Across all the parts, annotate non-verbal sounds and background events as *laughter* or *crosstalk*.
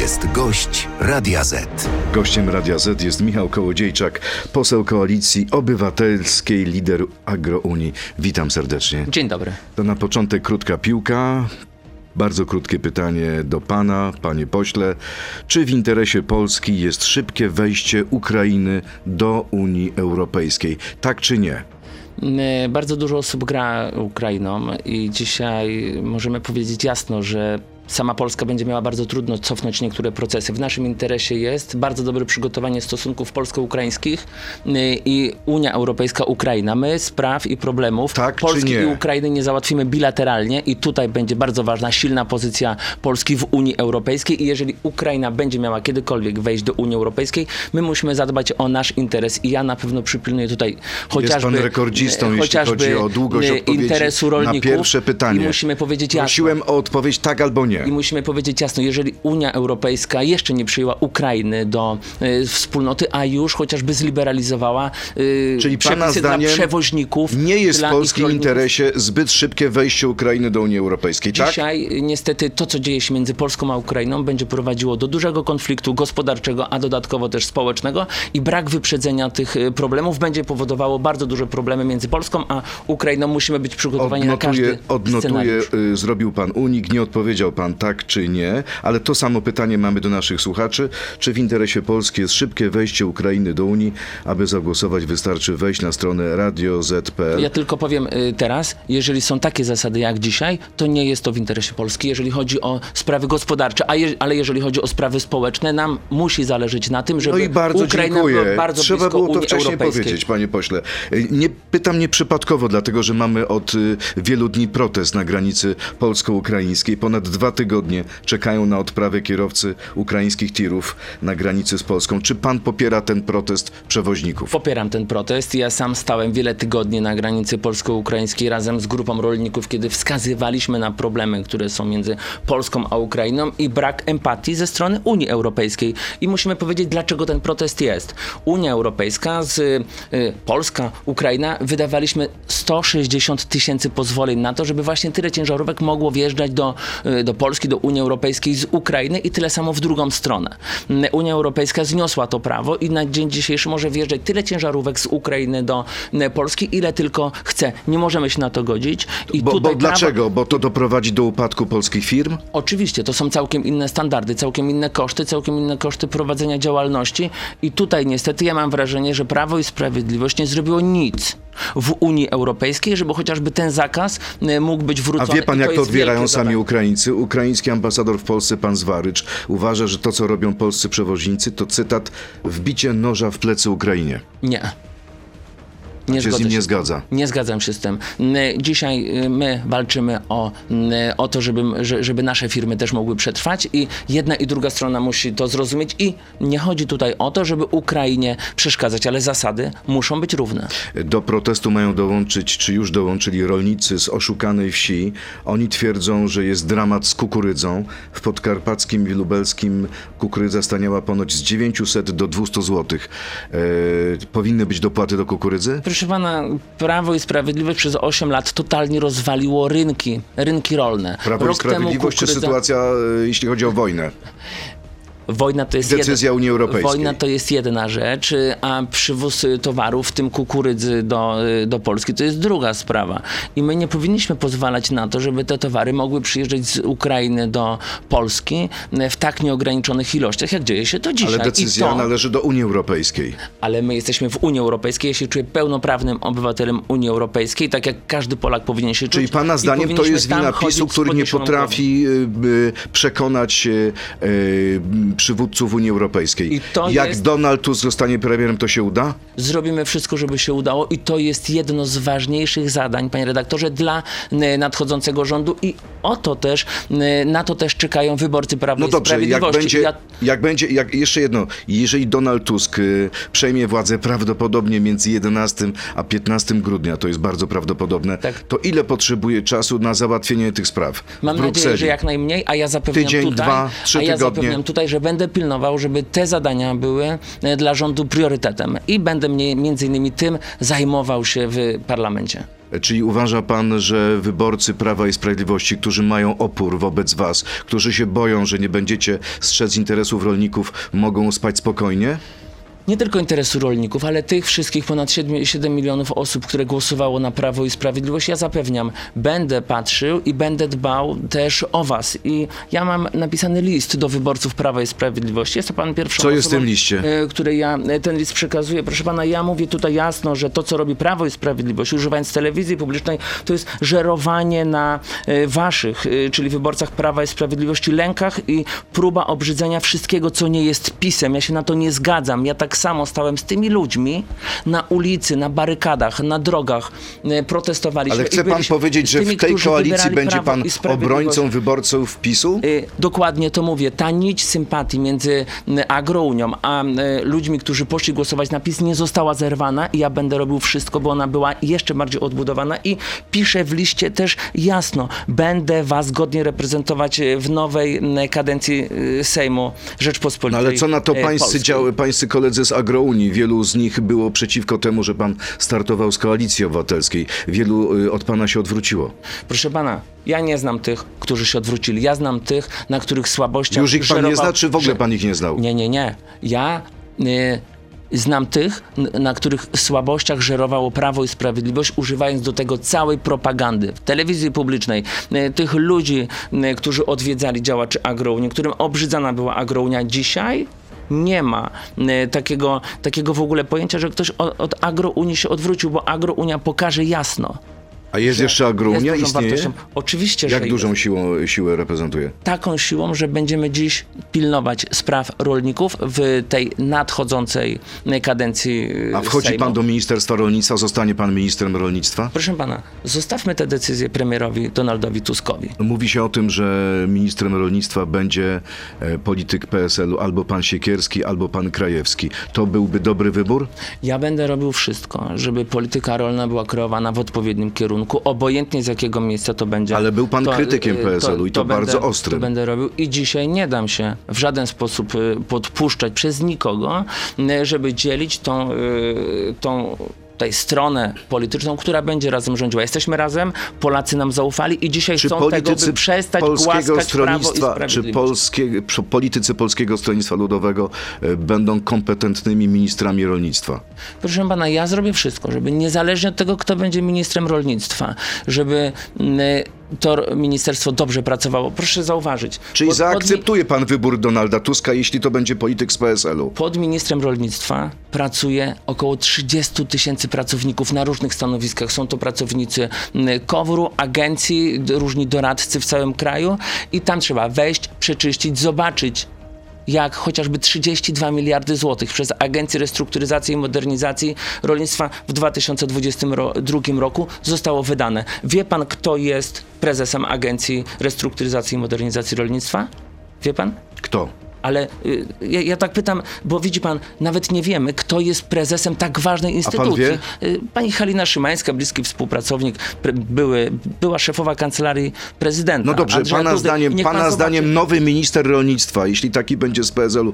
jest gość Radia Z. Gościem Radia Z jest Michał Kołodziejczak, poseł Koalicji Obywatelskiej, lider Agrounii. Witam serdecznie. Dzień dobry. To na początek krótka piłka. Bardzo krótkie pytanie do pana, panie pośle. Czy w interesie Polski jest szybkie wejście Ukrainy do Unii Europejskiej? Tak czy nie? Bardzo dużo osób gra Ukrainą i dzisiaj możemy powiedzieć jasno, że sama Polska będzie miała bardzo trudno cofnąć niektóre procesy. W naszym interesie jest bardzo dobre przygotowanie stosunków polsko-ukraińskich y, i Unia Europejska-Ukraina. My spraw i problemów Tak Polski i Ukrainy nie załatwimy bilateralnie i tutaj będzie bardzo ważna, silna pozycja Polski w Unii Europejskiej i jeżeli Ukraina będzie miała kiedykolwiek wejść do Unii Europejskiej, my musimy zadbać o nasz interes i ja na pewno przypilnuję tutaj chociażby... pan rekordzistą, e, jeśli chociażby, chodzi o długość e, odpowiedzi interesu na rolników. pierwsze pytanie. I musimy powiedzieć jasno. Prosiłem o odpowiedź tak albo nie. I musimy powiedzieć jasno, jeżeli Unia Europejska jeszcze nie przyjęła Ukrainy do e, wspólnoty, a już chociażby zliberalizowała e, Czyli pana zdaniem dla przewoźników. Nie jest w polskim interesie zbyt szybkie wejście Ukrainy do Unii Europejskiej, tak? Dzisiaj y, niestety to, co dzieje się między Polską a Ukrainą, będzie prowadziło do dużego konfliktu gospodarczego, a dodatkowo też społecznego i brak wyprzedzenia tych y, problemów będzie powodowało bardzo duże problemy między Polską a Ukrainą. Musimy być przygotowani na Odnotuję, każdy odnotuję scenariusz. y, zrobił pan unik, nie odpowiedział pan tak czy nie, ale to samo pytanie mamy do naszych słuchaczy. Czy w interesie Polski jest szybkie wejście Ukrainy do Unii? Aby zagłosować wystarczy wejść na stronę radio.z.pl. Ja tylko powiem y, teraz, jeżeli są takie zasady jak dzisiaj, to nie jest to w interesie Polski. Jeżeli chodzi o sprawy gospodarcze, je, ale jeżeli chodzi o sprawy społeczne, nam musi zależeć na tym, żeby No i bardzo Ukraina dziękuję. była bardzo Trzeba blisko było to Unii wcześniej powiedzieć, panie pośle. Y, Nie pytam nieprzypadkowo, dlatego że mamy od y, wielu dni protest na granicy polsko-ukraińskiej. Ponad dwa tygodnie czekają na odprawę kierowcy ukraińskich tirów na granicy z Polską. Czy pan popiera ten protest przewoźników? Popieram ten protest. Ja sam stałem wiele tygodni na granicy polsko-ukraińskiej razem z grupą rolników, kiedy wskazywaliśmy na problemy, które są między Polską a Ukrainą i brak empatii ze strony Unii Europejskiej. I musimy powiedzieć, dlaczego ten protest jest. Unia Europejska, z, y, Polska, Ukraina wydawaliśmy 160 tysięcy pozwoleń na to, żeby właśnie tyle ciężarówek mogło wjeżdżać do, y, do Polski, do Unii Europejskiej z Ukrainy i tyle samo w drugą stronę. Unia Europejska zniosła to prawo i na dzień dzisiejszy może wjeżdżać tyle ciężarówek z Ukrainy do mm, Polski, ile tylko chce. Nie możemy się na to godzić. I Bo, bo tutaj prawo- dlaczego? Bo to doprowadzi do upadku polskich firm? Oczywiście, to są całkiem inne standardy, całkiem inne koszty, całkiem inne koszty prowadzenia działalności i tutaj niestety ja mam wrażenie, że Prawo i Sprawiedliwość nie zrobiło nic w Unii Europejskiej, żeby chociażby ten zakaz e, mógł być A wrócony. wie pan, jak to odbierają sami. Ukraińcy? Ukraiński ambasador w Polsce, pan Zwarycz, uważa, że to, co robią polscy przewoźnicy, to cytat, wbicie noża w plecy Ukrainie. Nie. Nie się z nim nie się. zgadza. Nie zgadzam się z tym. Dzisiaj y, my walczymy o, o to, żeby, że- żeby nasze firmy też mogły przetrwać i jedna i druga strona musi to zrozumieć i nie chodzi tutaj o to, żeby Ukrainie przeszkadzać, ale zasady muszą być równe. Do protestu mają dołączyć, czy już dołączyli rolnicy z oszukanej wsi. Oni twierdzą, że jest dramat z kukurydzą. W podkarpackim i lubelskim kukurydza staniała ponoć z 900 do 200 zł. E, powinny być dopłaty do kukurydzy? Proszę pana, Prawo i Sprawiedliwość przez 8 lat totalnie rozwaliło rynki, rynki rolne. Prawo i Rok temu Sprawiedliwość czy kukurydza- sytuacja, e, jeśli chodzi o wojnę? Wojna to jest Decyzja jeden, Unii Europejskiej. Wojna to jest jedna rzecz, a przywóz y, towarów, w tym kukurydzy do, y, do Polski, to jest druga sprawa. I my nie powinniśmy pozwalać na to, żeby te towary mogły przyjeżdżać z Ukrainy do Polski y, w tak nieograniczonych ilościach, jak dzieje się to dzisiaj. Ale decyzja to, należy do Unii Europejskiej. ale my jesteśmy w Unii Europejskiej. Ja się czuję pełnoprawnym obywatelem Unii Europejskiej, tak jak każdy Polak powinien się Czyli czuć. pana I zdaniem to jest wina PiSu, który nie potrafi y, y, przekonać y, przywódców Unii Europejskiej. Jak jest- Donald Tusk zostanie premierem, to się uda? Zrobimy wszystko, żeby się udało i to jest jedno z ważniejszych zadań, panie redaktorze, dla nadchodzącego rządu i o to też, na to też czekają wyborcy Prawa No i dobrze, jak będzie, Ja, jak będzie, jak, jeszcze jedno, jeżeli Donald Tusk y, przejmie władzę prawdopodobnie między 11 a 15 grudnia, to jest bardzo prawdopodobne, Tak. to ile potrzebuje czasu na załatwienie tych spraw mam nadzieję, że jak najmniej, a ja zapewniam Tydzień, tutaj, dwa, trzy a ja tygodnie. zapewniam tutaj, że będę pilnował, żeby te zadania były e, dla rządu priorytetem i będę między innymi tym zajmował się w parlamencie. Czyli uważa pan, że wyborcy Prawa i Sprawiedliwości, którzy mają opór wobec was, którzy się boją, że nie będziecie strzec interesów rolników, mogą spać spokojnie? Nie tylko interesu rolników, ale tych wszystkich ponad 7, 7 milionów osób, które głosowało na Prawo i Sprawiedliwość, ja zapewniam, będę patrzył i będę dbał też o was. I ja mam napisany list do wyborców Prawa i Sprawiedliwości. Jest to pan pierwszą Co jest w tym liście? e, której ja e, ten list przekazuję. Proszę pana, ja mówię tutaj jasno, że to, co robi Prawo i Sprawiedliwość, używając telewizji publicznej, to jest żerowanie na e, waszych, czyli wyborcach Prawa i Sprawiedliwości, lękach i próba obrzydzenia wszystkiego, co nie jest pisem. Ja się na to nie zgadzam. Ja tak samo stałem z tymi ludźmi na ulicy, na barykadach, na drogach, e, protestowaliśmy. Ale chce pan powiedzieć, z że tymi, w tej koalicji będzie pan obrońcą wyborców PiSu? Y, Dokładnie to mówię. Ta nić sympatii między Agrounią a y, ludźmi, którzy poszli głosować na PiS nie została zerwana i ja będę robił wszystko, by ona była jeszcze bardziej odbudowana i piszę w liście też jasno, będę was godnie reprezentować w nowej kadencji Sejmu No Rzeczpospolitej ale co na to pańscy, Polskiej. dział, pańscy koledzy z Agrounii? Wielu z nich było przeciwko temu, że pan startował z Koalicji Obywatelskiej. Wielu y, od pana się odwróciło. Proszę pana, ja nie znam tych, którzy się odwrócili. Ja znam tych, na których słabościach Już ich pan nie żerował- zna, czy w ogóle pan ich nie znał? Nie, nie, nie. Ja y, znam tych, na których słabościach żerowało Prawo i Sprawiedliwość, używając do tego całej propagandy w telewizji publicznej. Y, tych ludzi, którzy odwiedzali działaczy Agrounii, którym obrzydzana była Agrounia dzisiaj. Nie ma y, takiego, takiego w ogóle pojęcia, że ktoś od, od Agrounii się odwrócił, bo Agrounia pokaże jasno. A jest jeszcze Agrounia? jest Istnieje? wartością. Oczywiście, Jak że dużą jest. siłą, siłę reprezentuje? taką siłą, że będziemy dziś pilnować spraw rolników w tej nadchodzącej kadencji y, A wchodzi Sejmu. pan do Ministerstwa Rolnictwa? Zostanie pan ministrem rolnictwa? Proszę pana, zostawmy tę decyzję premierowi Donaldowi Tuskowi. Mówi się o tym, że ministrem rolnictwa będzie e, polityk PSL-u albo pan Siekierski, albo pan Krajewski. To byłby dobry wybór? Ja będę robił wszystko, żeby polityka rolna była kreowana w odpowiednim kierunku, obojętnie z jakiego miejsca to będzie. Ale był pan krytykiem y, PSL-u i to bardzo będę, ostrym. To będę robił i dzisiaj nie dam się w żaden sposób y, podpuszczać przez nikogo, y, żeby dzielić tą, y, tą tej stronę polityczną, która będzie razem rządziła. Jesteśmy razem, Polacy nam zaufali i dzisiaj Czy chcą tego, by przestać Polskiego Stronnictwa, czy polskie, politycy Polskiego Stronnictwa Ludowego e, będą kompetentnymi ministrami rolnictwa? Proszę pana, ja zrobię wszystko, żeby niezależnie od tego, kto będzie ministrem rolnictwa, żeby mm, to ministerstwo dobrze pracowało. Proszę zauważyć. Czyli pod- zaakceptuje pan wybór Donalda Tuska, jeśli to będzie polityk z PSL-u? Pod ministrem rolnictwa pracuje około 30 tysięcy pracowników na różnych stanowiskach. Są to pracownicy KOWR-u, agencji, różni doradcy w całym kraju i tam trzeba wejść, przeczyścić, zobaczyć jak chociażby 32 miliardy złotych przez Agencję Restrukturyzacji i Modernizacji Rolnictwa w 2022 roku zostało wydane. Wie pan, kto jest prezesem Agencji Restrukturyzacji i Modernizacji Rolnictwa? Wie pan? Kto? Ale y, ja, ja tak pytam, bo widzi pan, nawet nie wiemy, kto jest prezesem tak ważnej instytucji. wie? Y, Pani Halina Szymańska, bliski współpracownik, pre, były, była szefowa kancelarii prezydenta. No dobrze, Andrzeja pana Dudy. zdaniem, pan pana zdaniem nowy minister rolnictwa, jeśli taki będzie z PSL-u,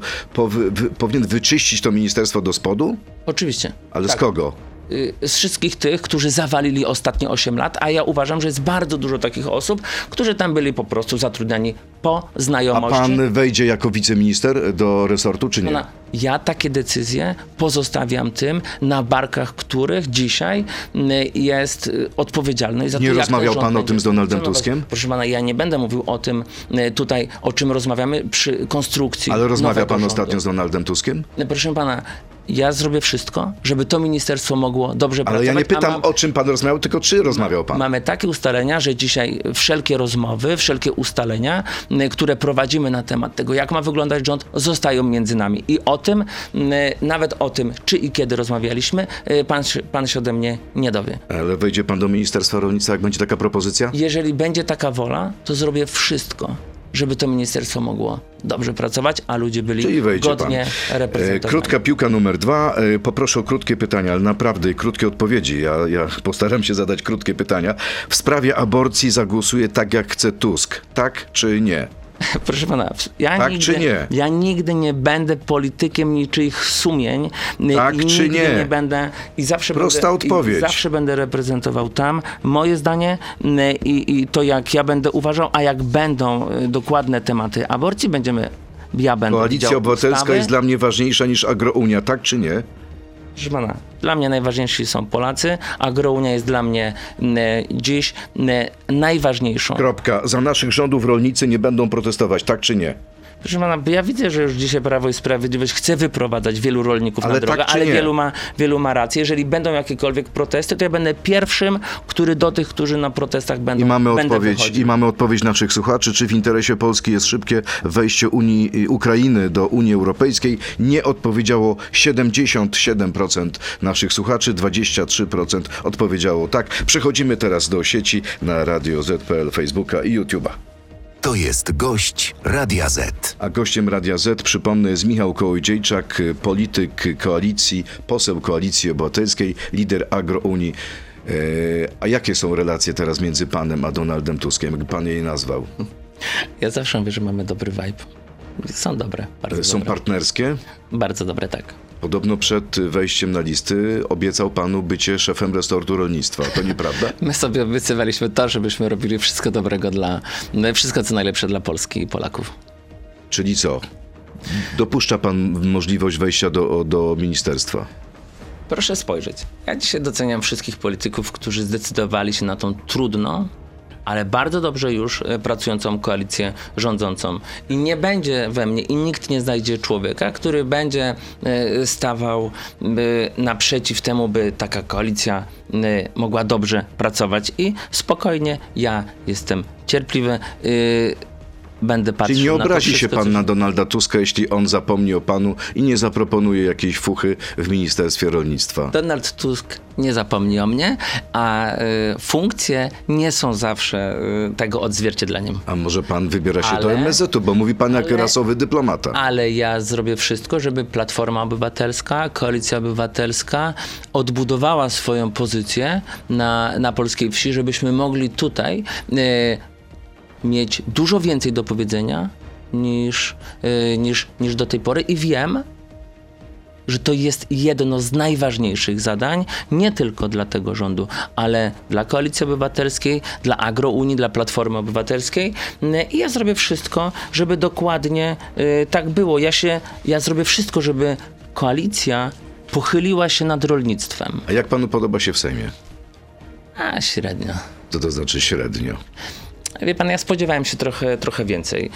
wy, powinien wyczyścić to ministerstwo do spodu? Oczywiście. Ale Tak. z kogo? Y, z wszystkich tych, którzy zawalili ostatnie 8 lat, a ja uważam, że jest bardzo dużo takich osób, którzy tam byli po prostu zatrudniani po A znajomości. pan wejdzie jako wiceminister do resortu, czy nie? Pana, ja takie decyzje pozostawiam tym, na barkach których dzisiaj mm, jest y, odpowiedzialny za Nie to, jak rozmawiał pan o tym z Donaldem. Tuskiem? Proszę pana, ja nie będę mówił o tym y, tutaj, o czym rozmawiamy przy konstrukcji Ale rozmawia pan rządu. ostatnio z Donaldem Tuskiem? Proszę pana, ja zrobię wszystko, żeby to ministerstwo mogło dobrze Ale pracować. ja nie pytam mam- o czym pan rozmawiał, tylko czy rozmawiał pan? Mamy takie ustalenia, że dzisiaj wszelkie rozmowy, wszelkie ustalenia, m, które prowadzimy na temat tego, jak ma wyglądać rząd, zostają między nami. I o tym, m, nawet o tym, czy i kiedy rozmawialiśmy, y, pan, pan się ode mnie nie dowie. Ale wejdzie pan do Ministerstwa Rolnictwa, jak będzie taka propozycja? Jeżeli będzie taka wola, to zrobię wszystko, żeby to ministerstwo mogło dobrze pracować, a ludzie byli godnie pan. E, reprezentowani. Krótka piłka numer dwa. E, Poproszę o krótkie pytania, ale naprawdę krótkie odpowiedzi. Ja, ja postaram się zadać krótkie pytania. W sprawie aborcji zagłosuje tak, jak chce Tusk. Tak czy nie? *laughs* Proszę pana, ja, Tak nigdy, czy nie? ja nigdy nie będę politykiem niczyich sumień. y, Tak i czy nigdy nie? nie będę i zawsze Prosta będę, odpowiedź. Zawsze będę reprezentował tam moje zdanie y, i, i to, jak ja będę uważał, a jak będą y, dokładne tematy aborcji, będziemy. Ja będę Koalicja Obywatelska ustawy. jest dla mnie ważniejsza niż Agrounia, tak czy nie? Proszę pana, dla mnie najważniejsi są Polacy, Agrounia jest dla mnie m, dziś m, najważniejszą. Kropka. Za naszych rządów rolnicy nie będą protestować, tak czy nie? Proszę pana, ja widzę, że już dzisiaj Prawo i Sprawiedliwość chce wyprowadzać wielu rolników Ale na drogę, tak ale nie? wielu ma, wielu ma rację. Jeżeli będą jakiekolwiek protesty, to ja będę pierwszym, który do tych, którzy na protestach będą I mamy odpowiedź, wychodził. i mamy odpowiedź naszych słuchaczy, czy w interesie Polski jest szybkie wejście Unii, y, Ukrainy do Unii Europejskiej. Nie odpowiedziało 77% naszych słuchaczy, 23% odpowiedziało tak. Przechodzimy teraz do sieci na Radio ZPL, Facebooka i YouTube'a. To jest gość Radia Z. A gościem Radia Z, przypomnę, jest Michał Kołodziejczak, polityk koalicji, poseł Koalicji Obywatelskiej, lider Agrounii. E, A jakie są relacje teraz między panem a Donaldem Tuskiem, jak pan jej nazwał? Ja zawsze mówię, że mamy dobry vibe. Są dobre, bardzo Są dobre. partnerskie? Bardzo dobre, tak. Podobno przed wejściem na listy obiecał panu bycie szefem resortu rolnictwa. To nieprawda? *laughs* My sobie obiecywaliśmy to, żebyśmy robili wszystko dobrego dla, wszystko co najlepsze dla Polski i Polaków. Czyli co? Dopuszcza pan możliwość wejścia do, do ministerstwa? Proszę spojrzeć. Ja dzisiaj doceniam wszystkich polityków, którzy zdecydowali się na tą trudną, ale bardzo dobrze już e, pracującą koalicję rządzącą. I nie będzie we mnie, i nikt nie znajdzie człowieka, który będzie e, stawał naprzeciw temu, by taka koalicja e, mogła dobrze pracować. I spokojnie, ja jestem cierpliwy. Będę patrzył Czyli nie obrazi się wszystko, pan na Donalda Tuska, jeśli on zapomni o panu i nie zaproponuje jakiejś fuchy w Ministerstwie Rolnictwa? Donald Tusk nie zapomni o mnie, a y, funkcje nie są zawsze y, tego odzwierciedleniem. A może pan wybiera się do Ale- MSZ-u, bo mówi pan jak ale- rasowy dyplomata. Ale ja zrobię wszystko, żeby Platforma Obywatelska, Koalicja Obywatelska odbudowała swoją pozycję na, na polskiej wsi, żebyśmy mogli tutaj y, mieć dużo więcej do powiedzenia niż, y, niż, niż do tej pory. I wiem, że to jest jedno z najważniejszych zadań, nie tylko dla tego rządu, ale dla Koalicji Obywatelskiej, dla Agrounii, dla Platformy Obywatelskiej. Yy, I ja zrobię wszystko, żeby dokładnie yy, tak było. Ja, się, ja zrobię wszystko, żeby koalicja pochyliła się nad rolnictwem. A jak panu podoba się w Sejmie? A średnio. Co to znaczy średnio? Wie pan, ja spodziewałem się trochę, trochę więcej.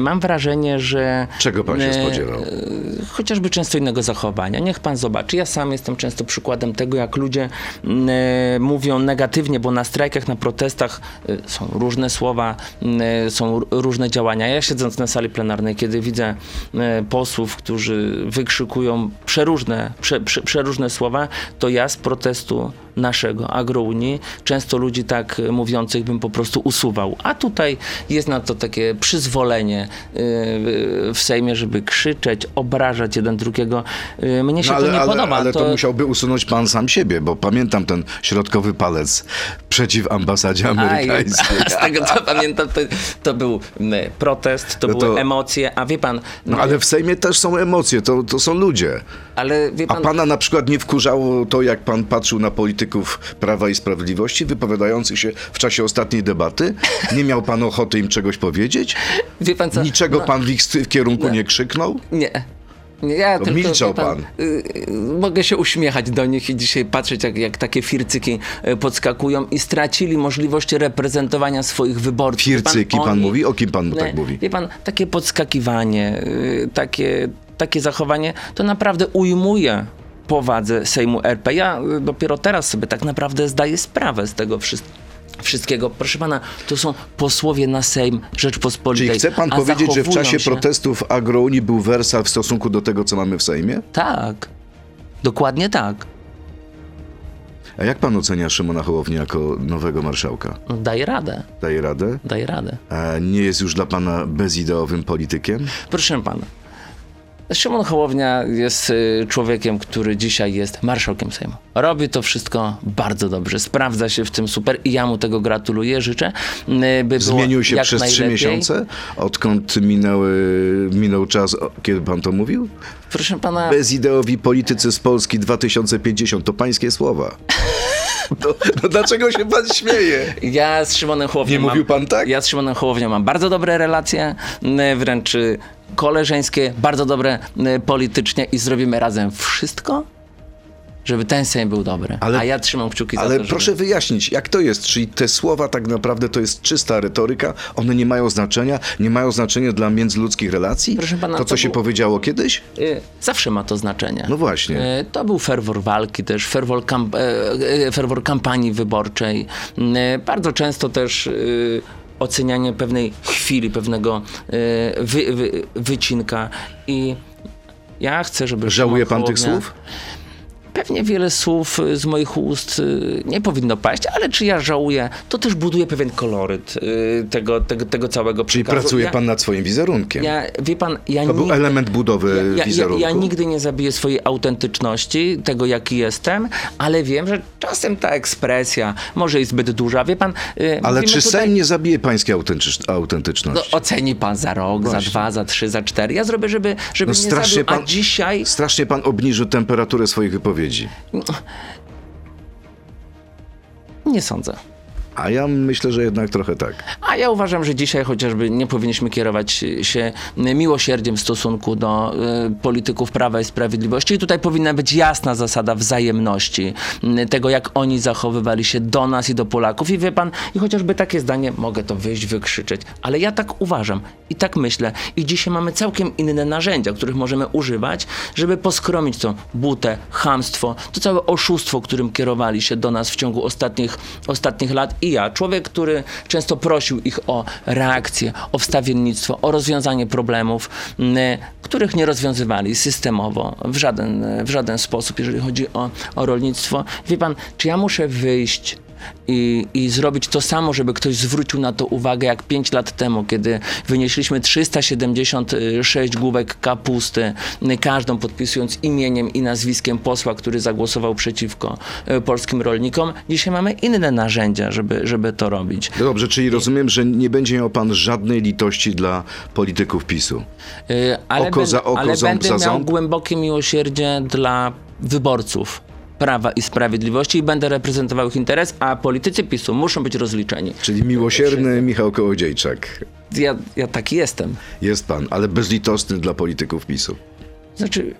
Mam wrażenie, że. Czego pan się yy, spodziewał? chociażby często innego zachowania. Niech pan zobaczy. Ja sam jestem często przykładem tego, jak ludzie e, mówią negatywnie, bo na strajkach, na protestach e, są różne słowa, e, są różne działania. Ja siedząc na sali plenarnej, kiedy widzę e, posłów, którzy wykrzykują przeróżne, prze, prze, przeróżne słowa, to ja z protestu naszego agrounii często ludzi tak mówiących bym po prostu usuwał. A tutaj jest na to takie przyzwolenie e, w Sejmie, żeby krzyczeć, obrażać jeden drugiego. E, Mnie się No, ale, to nie ale, podoba. ale to... musiałby usunąć pan sam siebie, bo pamiętam ten środkowy palec przeciw ambasadzie amerykańskiej. *laughs* z tego co pamiętam, to, to był protest, to No to- były emocje, a wie pan, No ale w Sejmie też są emocje, to, to są ludzie. ale wie A pan, pana na przykład nie wkurzało to, jak pan patrzył na polityków Prawa i Sprawiedliwości wypowiadających się w czasie ostatniej debaty? Nie miał pan ochoty im czegoś powiedzieć? wie pan co? Niczego no, pan w ich st- kierunku nie krzyknął? Nie. Ja To tylko, milczał wie pan. y, y, mogę się uśmiechać do nich i dzisiaj patrzeć, jak, jak takie fircyki y, podskakują i stracili możliwość reprezentowania swoich wyborców. Fircyki, pan oni- mówi? O kim pan Nie, tak mówi? Wie pan, takie podskakiwanie, y, takie, takie zachowanie, to naprawdę ujmuje powadze Sejmu RP. Ja y, dopiero teraz sobie tak naprawdę zdaję sprawę z tego wszystkiego. Wszystkiego. Proszę pana, to są posłowie na Sejm Rzeczpospolitej. Czyli chce pan powiedzieć, że w czasie się... protestów Agrounii był wersal w stosunku do tego, co mamy w Sejmie? Tak. Dokładnie tak. A jak pan ocenia Szymona Hołownię jako nowego marszałka? No, Daje radę. Daje radę? Daje radę. A nie jest już dla pana bezideowym politykiem? Proszę pana. Szymon Hołownia jest y, człowiekiem, który dzisiaj jest marszałkiem Sejmu. Robi to wszystko bardzo dobrze, sprawdza się w tym super i ja mu tego gratuluję. Życzę, y, by Zmienił się przez trzy miesiące, odkąd minęły, minął czas, kiedy pan to mówił? Proszę pana, Bezideowi politycy z Polski 2050 to pańskie słowa. No, no dlaczego się pan śmieje? ja z Szymonem Hołownią Nie mam, mówił pan tak? Ja z Szymonem Hołownią mam bardzo dobre relacje, y, wręcz koleżeńskie, bardzo dobre y, politycznie i zrobimy razem wszystko, żeby ten Sejm był dobry. Ale- A ja trzymam kciuki za Ale to, proszę żeby... wyjaśnić, jak to jest? Czyli te słowa tak naprawdę to jest czysta retoryka? One nie mają znaczenia? Nie mają znaczenia dla międzyludzkich relacji? Proszę pana, to, co to się był- powiedziało kiedyś? Y, Zawsze ma to znaczenie. No właśnie. Y, To był ferwor walki też, ferwor, kamp- e, e, ferwor kampanii wyborczej. Y, Bardzo często też ocenianie pewnej chwili, pewnego y, wy, wy, wycinka i ja chcę, żeby Żałuje pan tych słów? Pewnie wiele słów y, z moich ust y, nie powinno paść, ale czy ja żałuję, to też buduje pewien koloryt y, tego, tego, tego całego Czyli przekazu. pracuje ja, pan nad swoim wizerunkiem. Ja, wie pan, ja to był nigdy- element budowy ja, wizerunku. ja nigdy nie zabiję swojej autentyczności, tego jaki jestem, ale wiem, że czasem ta ekspresja może jest zbyt duża. Wie pan, Ale czy tutaj- Sejm nie zabije pańskiej autentycz- no, autentyczności? oceni pan za rok, Właśnie. za dwa, za trzy, za cztery. Ja zrobię, żeby, żeby No nie zabił. pan- A dzisiaj Strasznie pan obniżył temperaturę swoich wypowiedzi. Nie sądzę. A ja myślę, że jednak trochę tak. A ja uważam, że dzisiaj chociażby nie powinniśmy kierować się miłosierdziem w stosunku do y, polityków Prawa i Sprawiedliwości. I tutaj powinna być jasna zasada wzajemności, y, tego jak oni zachowywali się do nas i do Polaków. I wie pan, i chociażby takie zdanie, mogę to wyjść, wykrzyczeć, ale ja tak uważam i tak myślę. I dzisiaj mamy całkiem inne narzędzia, których możemy używać, żeby poskromić to butę, chamstwo, to całe oszustwo, którym kierowali się do nas w ciągu ostatnich, ostatnich lat. I ja, człowiek, który często prosił ich o reakcję, o wstawiennictwo, o rozwiązanie problemów, m, których nie rozwiązywali systemowo w żaden, w żaden sposób, jeżeli chodzi o, o rolnictwo. Wie pan, czy ja muszę wyjść i, i zrobić to samo, żeby ktoś zwrócił na to uwagę, jak 5 lat temu, kiedy wynieśliśmy 376 główek kapusty, każdą podpisując imieniem i nazwiskiem posła, który zagłosował przeciwko e, polskim rolnikom. Dzisiaj mamy inne narzędzia, żeby, żeby to robić. No Dobrze, czyli rozumiem, że nie będzie miał pan żadnej litości dla polityków PiSu. E, Ale, Oko ben- za oko, ale ząb będę za miał ząb? głębokie miłosierdzie dla wyborców. Prawa i Sprawiedliwości i będę reprezentował ich interes, a politycy PiSu muszą być rozliczeni. Czyli miłosierny Michał Kołodziejczak. Ja, ja taki jestem. Jest pan, ale bezlitosny dla polityków PiSu. Znaczy,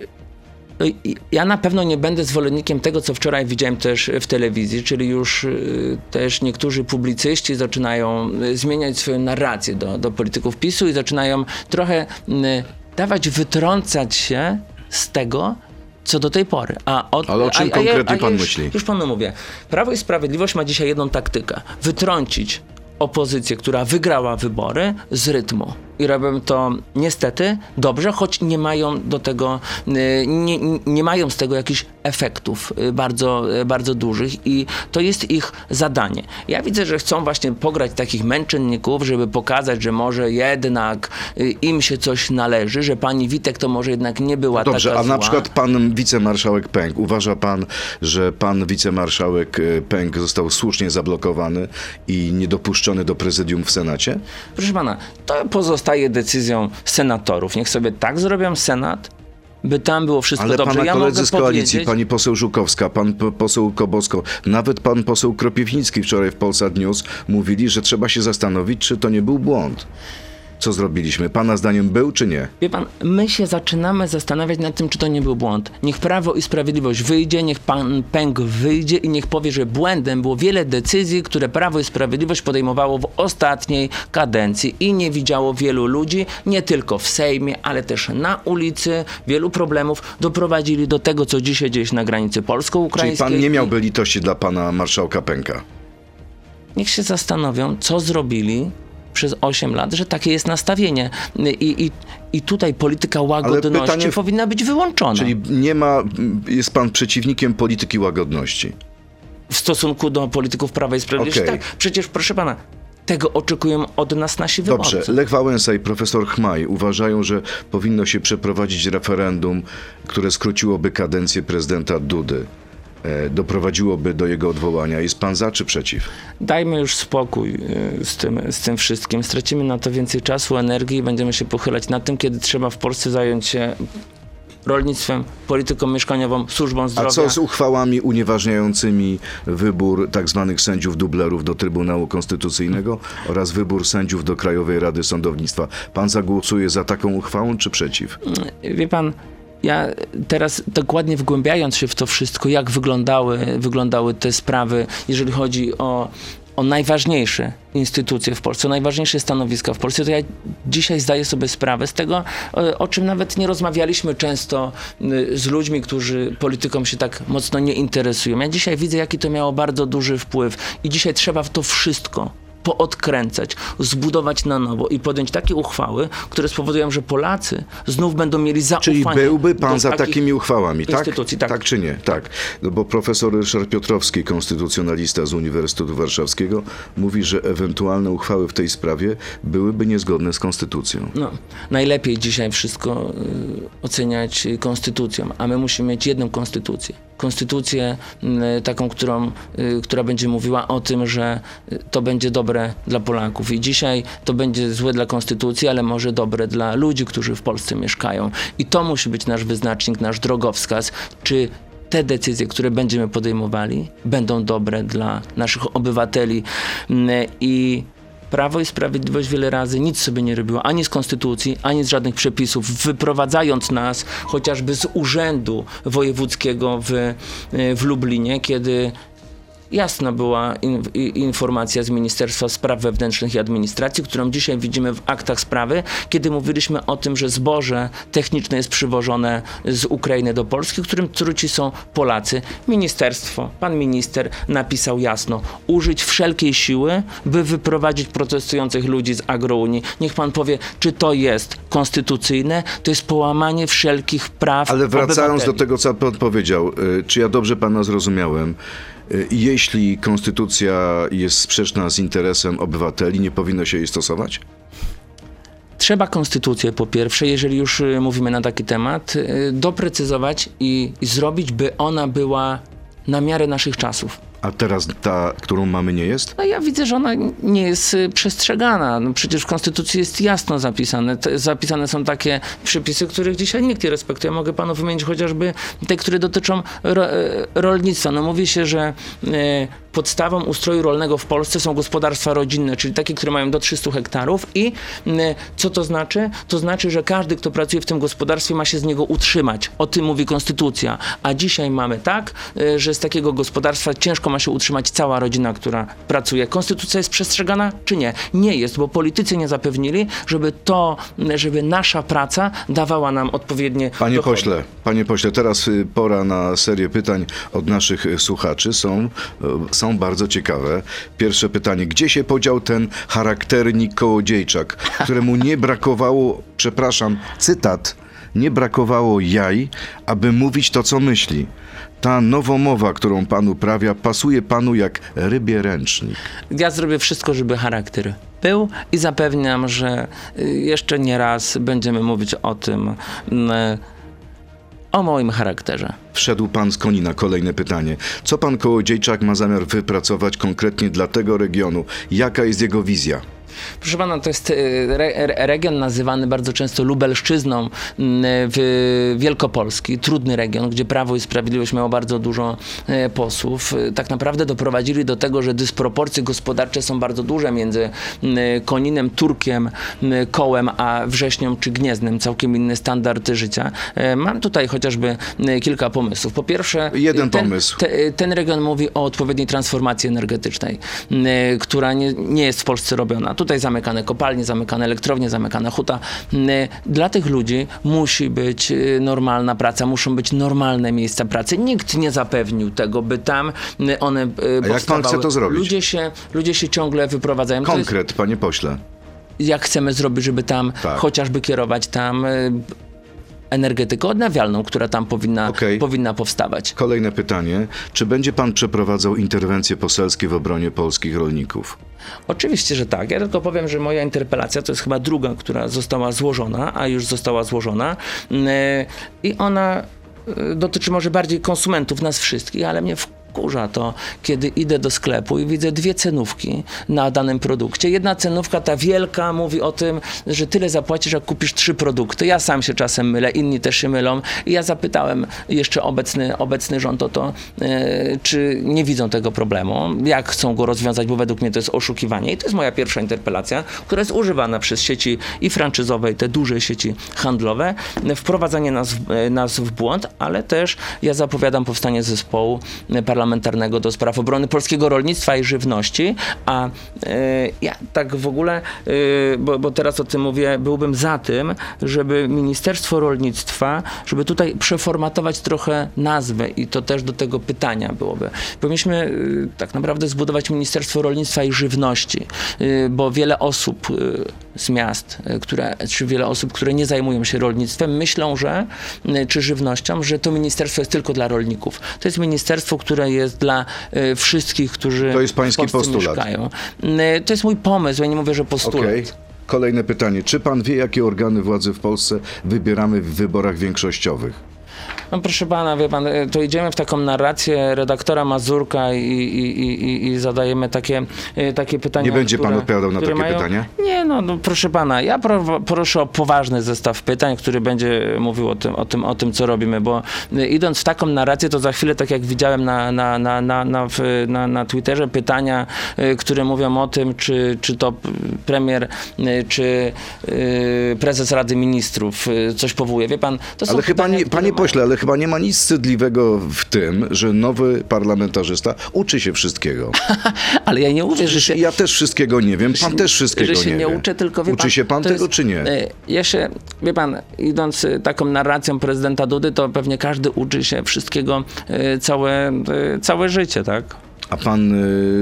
no ja na pewno nie będę zwolennikiem tego, co wczoraj widziałem też w telewizji, czyli już y, też niektórzy publicyści zaczynają y, zmieniać swoją narrację do, do polityków PiSu i zaczynają trochę y, dawać, wytrącać się z tego, co do tej pory. A od, Ale o czym a, a, konkretnie a, pan już, myśli? Już panu mówię. Prawo i Sprawiedliwość ma dzisiaj jedną taktykę. Wytrącić opozycję, która wygrała wybory z rytmu. I robią to niestety dobrze, choć nie mają do tego, y, nie, nie- mają z tego jakichś efektów y, bardzo, y, bardzo dużych i to jest ich zadanie. Ja widzę, że chcą właśnie pograć takich męczenników, żeby pokazać, że może jednak im się coś należy, że pani Witek to może jednak nie była Dobrze, taka a na przykład pan wicemarszałek Pęk, uważa pan, że pan wicemarszałek Pęk został słusznie zablokowany i niedopuszczony do prezydium w Senacie? Proszę pana, to pozostaje decyzją senatorów. Niech sobie tak zrobią Senat, by tam było wszystko Ale dobrze. pana ja koledzy z koalicji, powiedzieć, pani poseł Żukowska, pan poseł Kobosko, nawet pan poseł Kropiwnicki wczoraj w Polsat News mówili, że trzeba się zastanowić, czy to nie był błąd. Co zrobiliśmy? Pana zdaniem był, czy nie? Wie pan, my się zaczynamy zastanawiać nad tym, czy to nie był błąd. Niech Prawo i Sprawiedliwość wyjdzie, niech pan Pęk wyjdzie i niech powie, że błędem było wiele decyzji, które Prawo i Sprawiedliwość podejmowało w ostatniej kadencji i nie widziało wielu ludzi, nie tylko w Sejmie, ale też na ulicy. Wielu problemów doprowadzili do tego, co dzisiaj dzieje się na granicy Czyli polsko-ukraińskiej. pan nie miałby litości dla pana marszałka Pęka? niech się zastanowią, co zrobili przez 8 lat, że takie jest nastawienie. I, i, i tutaj polityka łagodności pytanie powinna być wyłączona. Czyli nie ma, jest pan przeciwnikiem polityki łagodności. w stosunku do polityków Prawa i Sprawiedliwości. Okej. Tak, przecież proszę pana, tego oczekują od nas nasi wyborcy. Dobrze, Lech Wałęsa i profesor Chmaj uważają, że powinno się przeprowadzić referendum, które skróciłoby kadencję prezydenta Dudy. E, doprowadziłoby do jego odwołania. Jest pan za czy przeciw? Dajmy już spokój y, z tym, z tym wszystkim. Stracimy na to więcej czasu, energii i będziemy się pochylać nad tym, kiedy trzeba w Polsce zająć się rolnictwem, polityką mieszkaniową, służbą A zdrowia. co z uchwałami unieważniającymi wybór tak zwanych sędziów dublerów do Trybunału Konstytucyjnego oraz wybór sędziów do Krajowej Rady Sądownictwa? Pan zagłosuje za taką uchwałą czy przeciw? Wie pan, ja teraz dokładnie wgłębiając się w to wszystko, jak wyglądały, wyglądały te sprawy, jeżeli chodzi o, o najważniejsze instytucje w Polsce, o najważniejsze stanowiska w Polsce, to ja dzisiaj zdaję sobie sprawę z tego, o, czym nawet nie rozmawialiśmy często y, z ludźmi, którzy polityką się tak mocno nie interesują. Ja dzisiaj widzę, jaki to miało bardzo duży wpływ i dzisiaj trzeba w to wszystko poodkręcać, zbudować na nowo i podjąć takie uchwały, które spowodują, że Polacy znów będą mieli zaufanie Czyli byłby pan za takimi uchwałami, tak? tak. tak czy nie? Tak. No bo profesor Ryszard Piotrowski, konstytucjonalista z Uniwersytetu Warszawskiego, mówi, że ewentualne uchwały w tej sprawie byłyby niezgodne z konstytucją. No, najlepiej dzisiaj wszystko y, oceniać konstytucją, a my musimy mieć jedną konstytucję. Konstytucję y, taką, którą, y, która będzie mówiła o tym, że y, to będzie dobre dla Polaków. I dzisiaj to będzie złe dla konstytucji, ale może dobre dla ludzi, którzy w Polsce mieszkają. I to musi być nasz wyznacznik, nasz drogowskaz, czy te decyzje, które będziemy podejmowali, będą dobre dla naszych obywateli. Mm, I Prawo i Sprawiedliwość wiele razy nic sobie nie robiło, ani z konstytucji, ani z żadnych przepisów, wyprowadzając nas chociażby z urzędu wojewódzkiego w, w Lublinie, kiedy jasna była in, informacja z Ministerstwa Spraw Wewnętrznych i Administracji, którą dzisiaj widzimy w aktach sprawy, kiedy mówiliśmy o tym, że zboże techniczne jest przywożone z Ukrainy do Polski, którym truci są Polacy. Ministerstwo, pan minister napisał jasno, użyć wszelkiej siły, by wyprowadzić protestujących ludzi z agrounii. Niech pan powie, czy to jest konstytucyjne, to jest połamanie wszelkich praw Ale wracając obywateli. do tego, co pan powiedział, y, czy ja dobrze pana zrozumiałem? Y, Jeśli konstytucja jest sprzeczna z interesem obywateli, nie powinno się jej stosować? Trzeba konstytucję po pierwsze, jeżeli już y, mówimy na taki temat, y, doprecyzować i, i zrobić, by ona była na miarę naszych czasów. A teraz ta, którą mamy, nie jest? No ja widzę, że ona nie jest y, przestrzegana. No przecież w Konstytucji jest jasno zapisane. Te, zapisane są takie przepisy, których dzisiaj nikt nie respektuje. Mogę panu wymienić chociażby te, które dotyczą ro, e, rolnictwa. No mówi się, że e, podstawą ustroju rolnego w Polsce są gospodarstwa rodzinne, czyli takie, które mają do 300 hektarów i e, co to znaczy? To znaczy, że każdy, kto pracuje w tym gospodarstwie ma się z niego utrzymać. O tym mówi Konstytucja. A dzisiaj mamy tak, e, że z takiego gospodarstwa ciężko ma się utrzymać cała rodzina, która pracuje. Konstytucja jest przestrzegana, czy nie? Nie jest, bo politycy nie zapewnili, żeby to, żeby nasza praca dawała nam odpowiednie Panie dochody. pośle, panie pośle, teraz y, pora na serię pytań od naszych y, słuchaczy. Są, y, są bardzo ciekawe. Pierwsze pytanie. Gdzie się podział ten charakternik kołodziejczak, któremu nie brakowało, przepraszam, cytat, nie brakowało jaj, aby mówić to, co myśli. Ta nowomowa, którą pan uprawia, pasuje panu jak rybie ręcznik. Ja zrobię wszystko, żeby charakter był i zapewniam, że y, jeszcze nie raz będziemy mówić o tym, mm, o moim charakterze. Wszedł pan z koni na kolejne pytanie. Co pan Kołodziejczak ma zamiar wypracować konkretnie dla tego regionu? Jaka jest jego wizja? Proszę pana, to jest re- region nazywany bardzo często Lubelszczyzną w Wielkopolski. Trudny region, gdzie Prawo i Sprawiedliwość miało bardzo dużo e, posłów. Y, Tak naprawdę doprowadzili do tego, że dysproporcje gospodarcze są bardzo duże między Koninem, Turkiem, Kołem, a Wrześnią czy Gniezdnem. Całkiem inny standard życia. E, Mam tutaj chociażby kilka pomysłów. Po pierwsze... Jeden ten, pomysł. te, ten region mówi o odpowiedniej transformacji energetycznej, która nie, nie jest w Polsce robiona. Tutaj zamykane kopalnie, zamykane elektrownie, zamykane huta. M, Dla tych ludzi musi być y, normalna praca, muszą być normalne miejsca pracy. Nikt nie zapewnił tego, by tam m, one y, pan powstawały. chce to zrobić? Ludzie się, ludzie się ciągle wyprowadzają. To jest, Konkret, panie pośle. jak chcemy zrobić, żeby tam Tak. chociażby kierować tam y, energetykę odnawialną, która tam powinna, Okej. powinna powstawać. Kolejne pytanie. Czy będzie pan przeprowadzał interwencje poselskie w obronie polskich rolników? Oczywiście, że tak. Ja tylko powiem, że moja interpelacja to jest chyba druga, która została złożona, a już została złożona. Yy, I ona yy, dotyczy może bardziej konsumentów, nas wszystkich, ale mnie wkurza to, kiedy idę do sklepu i widzę dwie cenówki na danym produkcie. Jedna cenówka, ta wielka, mówi o tym, że tyle zapłacisz, jak kupisz trzy produkty. Ja sam się czasem mylę, inni też się mylą. I ja zapytałem jeszcze obecny, obecny rząd o to, yy, czy nie widzą tego problemu, jak chcą go rozwiązać, bo według mnie to jest oszukiwanie. I to jest moja pierwsza interpelacja, która jest używana przez sieci i franczyzowe, i te duże sieci handlowe, wprowadzanie nas, w- nas w błąd, ale też ja zapowiadam powstanie zespołu parlamentarnego do spraw obrony polskiego rolnictwa i żywności, a e, ja tak w ogóle, e, bo, bo teraz o tym mówię, byłbym za tym, żeby Ministerstwo Rolnictwa, żeby tutaj przeformatować trochę nazwę i to też do tego pytania byłoby. Powinniśmy e, tak naprawdę zbudować Ministerstwo Rolnictwa i Żywności, bo wiele osób z miast, które, czy wiele osób, które nie zajmują się rolnictwem, myślą, że, czy żywnością, że to ministerstwo jest tylko dla rolników. To jest ministerstwo, które jest dla e, wszystkich, którzy To jest pański postulat. mieszkają. E, To jest mój pomysł, ja nie mówię, że postulat. Okej. Kolejne pytanie. Czy pan wie, jakie organy władzy w Polsce wybieramy w wyborach większościowych? No proszę pana, wie pan, e, to idziemy w taką narrację redaktora Mazurka i, i, i, i- zadajemy takie, e, takie pytania. Nie będzie pan które- odpowiadał na takie mają... pytania? Nie, no, no proszę pana, ja pro, proszę o poważny zestaw pytań, który będzie mówił o tym, o tym, o tym co robimy, bo e, idąc w taką narrację, to za chwilę, tak jak widziałem na, na, na, na, na, na, na Twitterze, pytania, które mówią o tym, czy, czy to premier, czy prezes Rady Ministrów coś powołuje. Wie pan, to są Ale chyba pytania, nie, które panie pośle, ale chyba nie ma nic wstydliwego w tym, że nowy parlamentarzysta uczy się wszystkiego. *laughs* Ale ja nie że się... Ja też wszystkiego nie wiem, pan też wszystkiego że się nie, nie wie. uczę, tylko wie Uczy pan, się pan tego, jest- czy nie? e, Ja się, wie pan, idąc e, taką narracją prezydenta Dudy, to pewnie każdy uczy się wszystkiego e, całe, całe życie, tak? A pan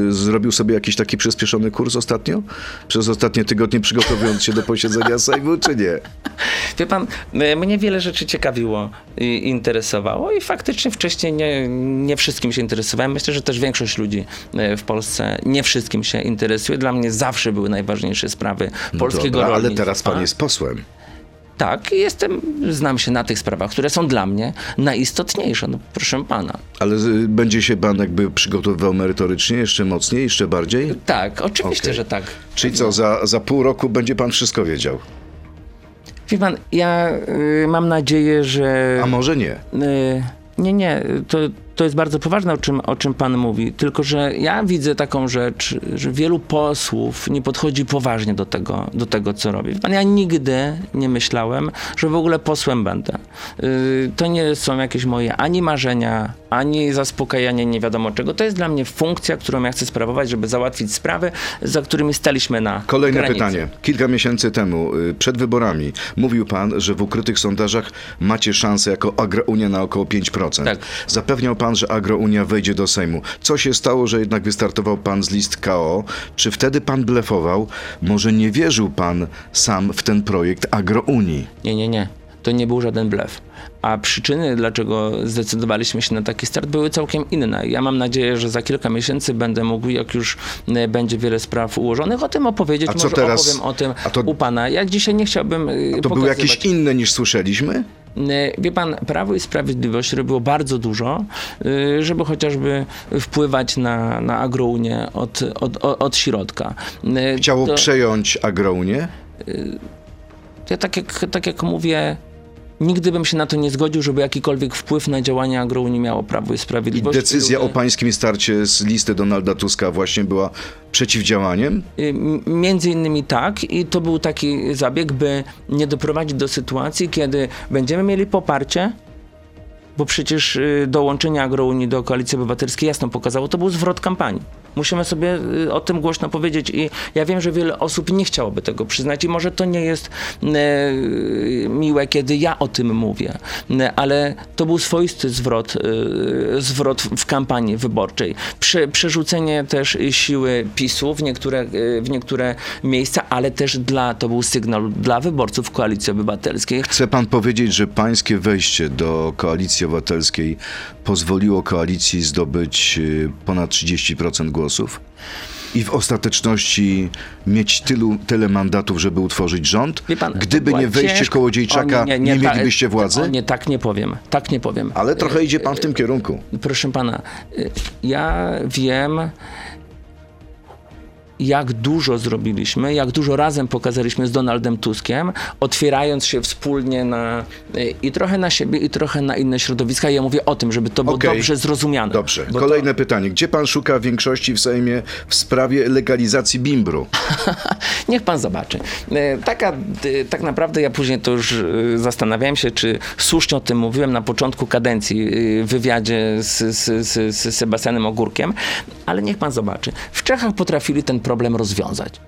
y, zrobił sobie jakiś taki przyspieszony kurs ostatnio? Przez ostatnie tygodnie przygotowując się do posiedzenia Sejmu, czy nie? Wie pan, e, mnie wiele rzeczy ciekawiło i interesowało i faktycznie wcześniej nie, nie wszystkim się interesowałem. Myślę, że też większość ludzi e, w Polsce nie wszystkim się interesuje. Dla mnie zawsze były najważniejsze sprawy polskiego Dobra, ale rolnictwa. teraz pan jest posłem. Tak, jestem, znam się na tych sprawach, które są dla mnie najistotniejsze, no proszę pana. Ale y, będzie się pan jakby przygotowywał merytorycznie, jeszcze mocniej, jeszcze bardziej? Tak, oczywiście, Okej. że tak. Czyli co, za, za pół roku będzie pan wszystko wiedział? Wie pan, ja y, mam nadzieję, że... A może nie? Y, nie, nie, to, to jest bardzo poważne, o czym, o czym pan mówi. Tylko, że ja widzę taką rzecz, że wielu posłów nie podchodzi poważnie do tego, do tego co robi. Pan, ja nigdy nie myślałem, że w ogóle posłem będę. Y, to nie są jakieś moje ani marzenia, ani zaspokajanie nie wiadomo czego. To jest dla mnie funkcja, którą ja chcę sprawować, żeby załatwić sprawy, za którymi staliśmy na Kolejne granicy. pytanie. Kilka miesięcy temu, y, przed wyborami, mówił pan, że w ukrytych sondażach macie szansę jako Agrounia na około 5%. Tak. Zapewniał pan, że Agrounia wejdzie do Sejmu. Co się stało, że jednak wystartował pan z list KO? Czy wtedy pan blefował? Może nie wierzył pan sam w ten projekt Agrounii? Nie, nie, nie. To nie był żaden blef. A przyczyny, dlaczego zdecydowaliśmy się na taki start, były całkiem inne. Ja mam nadzieję, że za kilka miesięcy będę mógł, jak już e, będzie wiele spraw ułożonych, o tym opowiedzieć. A co Może teraz? opowiem o tym A to- u pana. Ja dzisiaj nie chciałbym e, To były pokazywać. jakieś inne niż słyszeliśmy? E, Wie pan, Prawo i Sprawiedliwość robiło bardzo dużo, e, żeby chociażby wpływać na, na agrounię od, od, od, od środka. E, Chciało to- przejąć Agrounię? Ja tak jak, tak jak mówię, nigdy bym się na to nie zgodził, żeby jakikolwiek wpływ na działania agrounii miało Prawo i I Sprawiedliwość. decyzja o pańskim starcie z listy Donalda Tuska właśnie była przeciwdziałaniem? Y, Między innymi tak i to był taki zabieg, by nie doprowadzić do sytuacji, kiedy będziemy mieli poparcie, bo przecież y, dołączenie agrounii do Koalicji Obywatelskiej jasno pokazało, to był zwrot kampanii. Musimy sobie y, o tym głośno powiedzieć i ja wiem, że wiele osób nie chciałoby tego przyznać i może to nie jest e, miłe, kiedy ja o tym mówię, ale to był swoisty zwrot, zwrot w kampanii wyborczej. Prze, przerzucenie też siły PiSu w niektóre, w niektóre miejsca, ale też dla, to był sygnał dla wyborców Koalicji Obywatelskiej. Chce pan powiedzieć, że pańskie wejście do Koalicji Obywatelskiej pozwoliło koalicji zdobyć y, ponad 30% głosów? I w ostateczności mieć tylu, tyle mandatów, żeby utworzyć rząd? Pan, Gdyby nie wejście Kołodziejczaka, O, nie, ta- mielibyście władzy? O, nie, tak nie powiem. Tak nie powiem. Ale trochę idzie pan w tym kierunku. Proszę pana, y, ja wiem, jak dużo zrobiliśmy, jak dużo razem pokazaliśmy z Donaldem Tuskiem, otwierając się wspólnie na, i trochę na siebie, i trochę na inne środowiska. Ja mówię o tym, żeby to było Okej. dobrze zrozumiane. Dobrze. Kolejne pytanie. Gdzie pan szuka większości w Sejmie w sprawie legalizacji bimbru? *laughs* Niech pan zobaczy. E, Taka, e, tak naprawdę ja później to już e, zastanawiałem się, czy słusznie o tym mówiłem na początku kadencji w wywiadzie z, z, z, z Sebastianem Ogórkiem, ale niech pan zobaczy. W Czechach potrafili ten problem rozwiązać.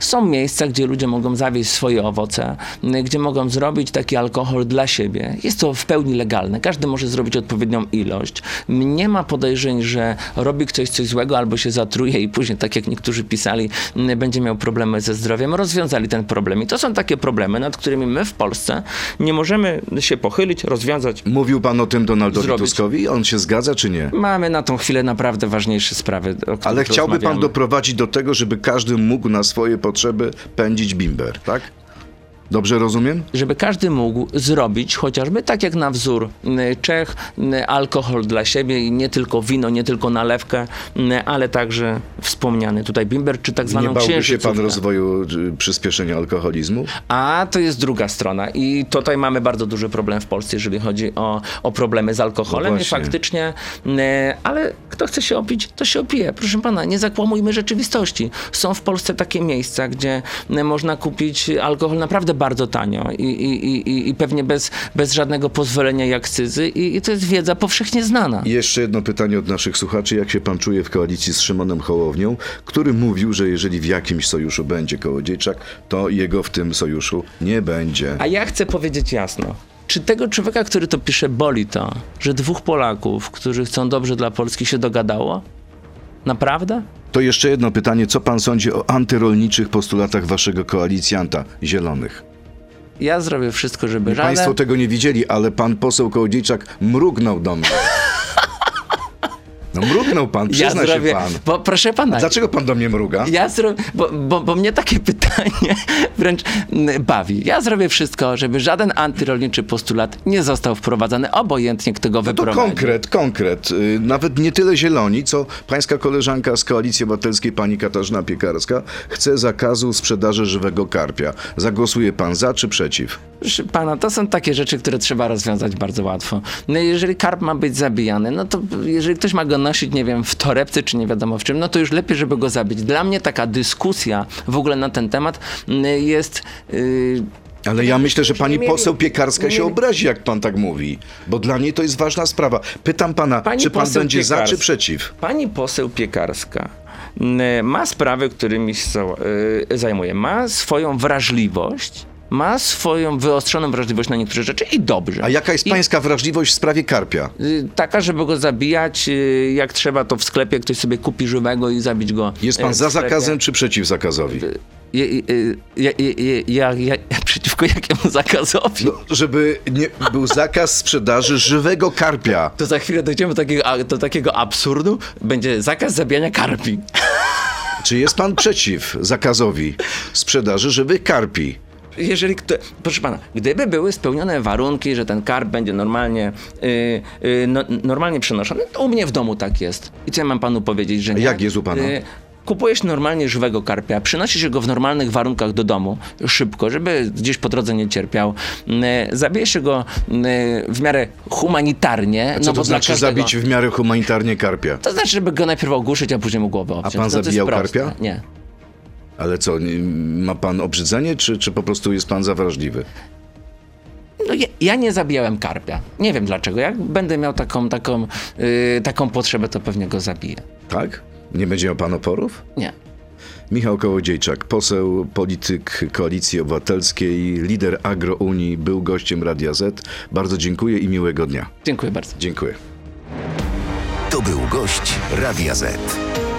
Są miejsca, gdzie ludzie mogą zawieźć swoje owoce, gdzie mogą zrobić taki alkohol dla siebie. Jest to w pełni legalne. Każdy może zrobić odpowiednią ilość. Nie ma podejrzeń, że robi ktoś coś złego albo się zatruje i później, tak jak niektórzy pisali, będzie miał problemy ze zdrowiem. Rozwiązali ten problem. I to są takie problemy, nad którymi my w Polsce nie możemy się pochylić, rozwiązać. Mówił pan o tym Donaldowi Zrobić. Tuskowi? On się zgadza czy nie? Mamy na tą chwilę naprawdę ważniejsze sprawy. Ale chciałby pan doprowadzić do tego, żeby każdy mógł na swoje potrzeby pędzić bimber, tak? Dobrze rozumiem? żeby każdy mógł zrobić chociażby tak jak na wzór y, Czech, y, alkohol dla siebie i nie tylko wino, nie tylko nalewkę, y, ale także wspomniany tutaj bimber, czy tak Nie zwaną bałby się pan rozwoju przyspieszenia alkoholizmu? A to jest druga strona i tutaj mamy bardzo duży problem w Polsce, jeżeli chodzi o, o problemy z alkoholem No i faktycznie, ale kto chce się opić, to się opije. Proszę pana, nie zakłamujmy rzeczywistości. Są w Polsce takie miejsca, gdzie można kupić alkohol naprawdę bardzo tanio i, i, i, i pewnie bez, bez żadnego pozwolenia i akcyzy i, i to jest wiedza powszechnie znana. I jeszcze jedno pytanie od naszych słuchaczy. Jak się pan czuje w koalicji z Szymonem Hołownią, który mówił, że jeżeli w jakimś sojuszu będzie Kołodziejczak, to jego w tym sojuszu nie będzie. A ja chcę powiedzieć jasno. Czy tego człowieka, który to pisze, boli to, że dwóch Polaków, którzy chcą dobrze dla Polski, się dogadało? Naprawdę? To jeszcze jedno pytanie. Co pan sądzi o antyrolniczych postulatach waszego koalicjanta Zielonych? Ja zrobię wszystko, żeby żaden... Państwo tego nie widzieli, ale pan poseł Kołodziejczak mrugnął do mnie. *laughs* No mrugnął pan, ja przyzna zrobię... się pan. Bo proszę pana, Dlaczego pan do mnie mruga? ja zro... bo, bo, bo mnie takie *laughs* pytanie wręcz bawi. Ja zrobię wszystko, żeby żaden antyrolniczy postulat nie został wprowadzony, obojętnie kto go No To wyprowadzi. konkret, konkret. Y, Nawet nie tyle zieloni, co pańska koleżanka z Koalicji Obywatelskiej, pani Katarzyna Piekarska, chce zakazu sprzedaży żywego karpia. Zagłosuje pan za czy przeciw? Proszę pana, to są takie rzeczy, które trzeba rozwiązać bardzo łatwo. No jeżeli karp ma być zabijany, no to jeżeli ktoś ma go nosić, nie wiem, w torebce czy nie wiadomo w czym, no to już lepiej, żeby go zabić. Dla mnie taka dyskusja w ogóle na ten temat y, jest... y, Ale ja myślę, że pani poseł Piekarska się obrazi, jak pan tak mówi. Bo dla niej to jest ważna sprawa. Pytam pana, Pani czy pan będzie za Piekarska. czy przeciw? Pani poseł Piekarska y, ma sprawy, którymi się za- y, zajmuje. Ma swoją wrażliwość, ma swoją wyostrzoną wrażliwość na niektóre rzeczy i dobrze. A jaka jest I- pańska wrażliwość w sprawie karpia? Y, Taka, żeby go zabijać, y, jak trzeba, to w sklepie ktoś sobie kupi żywego i zabić go. Jest y, pan za zakazem czy przeciw zakazowi? Ja, ja, ja, *laughs* ja, przeciwko jakiemu zakazowi? No, żeby nie był zakaz sprzedaży żywego karpia. To za chwilę dojdziemy do takiego, do takiego absurdu. Będzie zakaz zabijania karpi. Czy jest pan przeciw zakazowi sprzedaży żywych karpi? Jeżeli kto, proszę pana, gdyby były spełnione warunki, że ten karp będzie normalnie, y, y, no, normalnie przenoszony, to u mnie w domu tak jest. I co ja mam panu powiedzieć, że nie? jak jest u pana? Y, Kupujesz normalnie żywego karpia, przynosisz go w normalnych warunkach do domu, szybko, żeby gdzieś po drodze nie cierpiał. Y, Zabijesz go y, w miarę humanitarnie. Co no bo to znaczy każdego. zabić w miarę humanitarnie karpia? To znaczy, żeby go najpierw ogłuszyć, a później mu głowę obciąć. pan no, zabijał karpia? Nie. Ale co, nie- ma pan obrzydzenie, czy, czy po prostu jest pan za wrażliwy? No ja, ja nie zabijałem karpia. Nie wiem dlaczego. Jak będę miał taką, taką, yy, taką potrzebę, to pewnie go zabiję. Tak? Nie będzie miał pan oporów? Nie. Michał Kołodziejczak, poseł, polityk Koalicji Obywatelskiej, lider Agrounii, był gościem Radia Z. Bardzo dziękuję i miłego dnia. Dziękuję bardzo. Dziękuję. To był gość Radia Z.